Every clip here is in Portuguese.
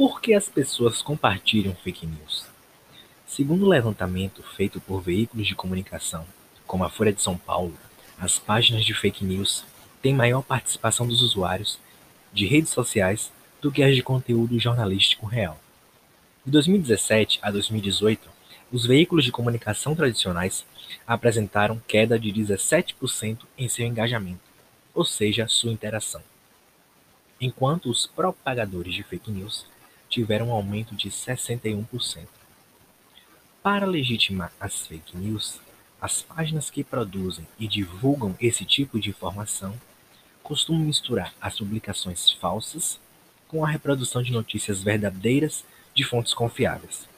Por que as pessoas compartilham fake news? Segundo o levantamento feito por veículos de comunicação, como a Folha de São Paulo, as páginas de fake news têm maior participação dos usuários de redes sociais do que as de conteúdo jornalístico real. De 2017 a 2018, os veículos de comunicação tradicionais apresentaram queda de 17% em seu engajamento, ou seja, sua interação, enquanto os propagadores de fake news tiveram um aumento de 61%. Para legitimar as fake news, as páginas que produzem e divulgam esse tipo de informação costumam misturar as publicações falsas com a reprodução de notícias verdadeiras de fontes confiáveis.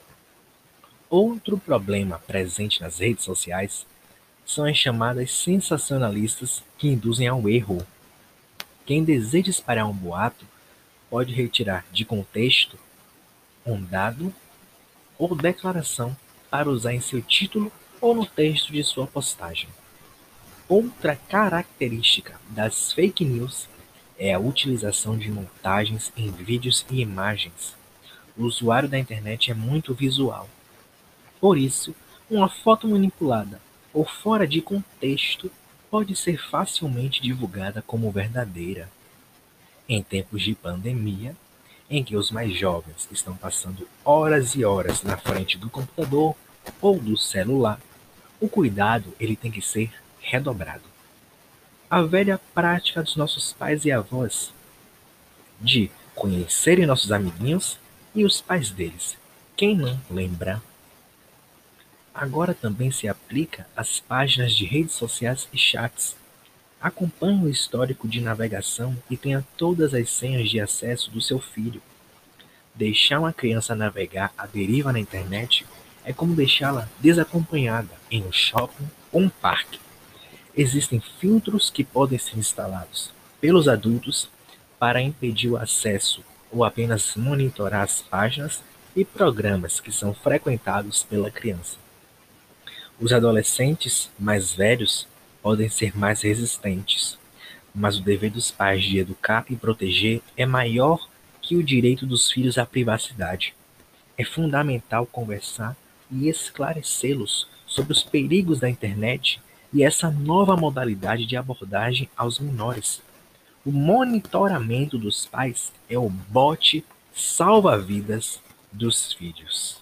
Outro problema presente nas redes sociais são as chamadas sensacionalistas que induzem ao erro. Quem deseja espalhar um boato pode retirar de contexto um dado ou declaração para usar em seu título ou no texto de sua postagem. Outra característica das fake news é a utilização de montagens em vídeos e imagens. O usuário da internet é muito visual. Por isso, uma foto manipulada ou fora de contexto pode ser facilmente divulgada como verdadeira. Em tempos de pandemia, em que os mais jovens estão passando horas e horas na frente do computador ou do celular, o cuidado ele tem que ser redobrado. A velha prática dos nossos pais e avós de conhecerem nossos amiguinhos e os pais deles. Quem não lembra? Agora também se aplica às páginas de redes sociais e chats. Acompanhe o histórico de navegação e tenha todas as senhas de acesso do seu filho. Deixar uma criança navegar à deriva na internet é como deixá-la desacompanhada em um shopping ou um parque. Existem filtros que podem ser instalados pelos adultos para impedir o acesso ou apenas monitorar as páginas e programas que são frequentados pela criança. Os adolescentes mais velhos podem ser mais resistentes, mas o dever dos pais de educar e proteger é maior que o direito dos filhos à privacidade. É fundamental conversar e esclarecê-los sobre os perigos da internet e essa nova modalidade de abordagem aos menores. O monitoramento dos pais é o bote salva-vidas dos filhos.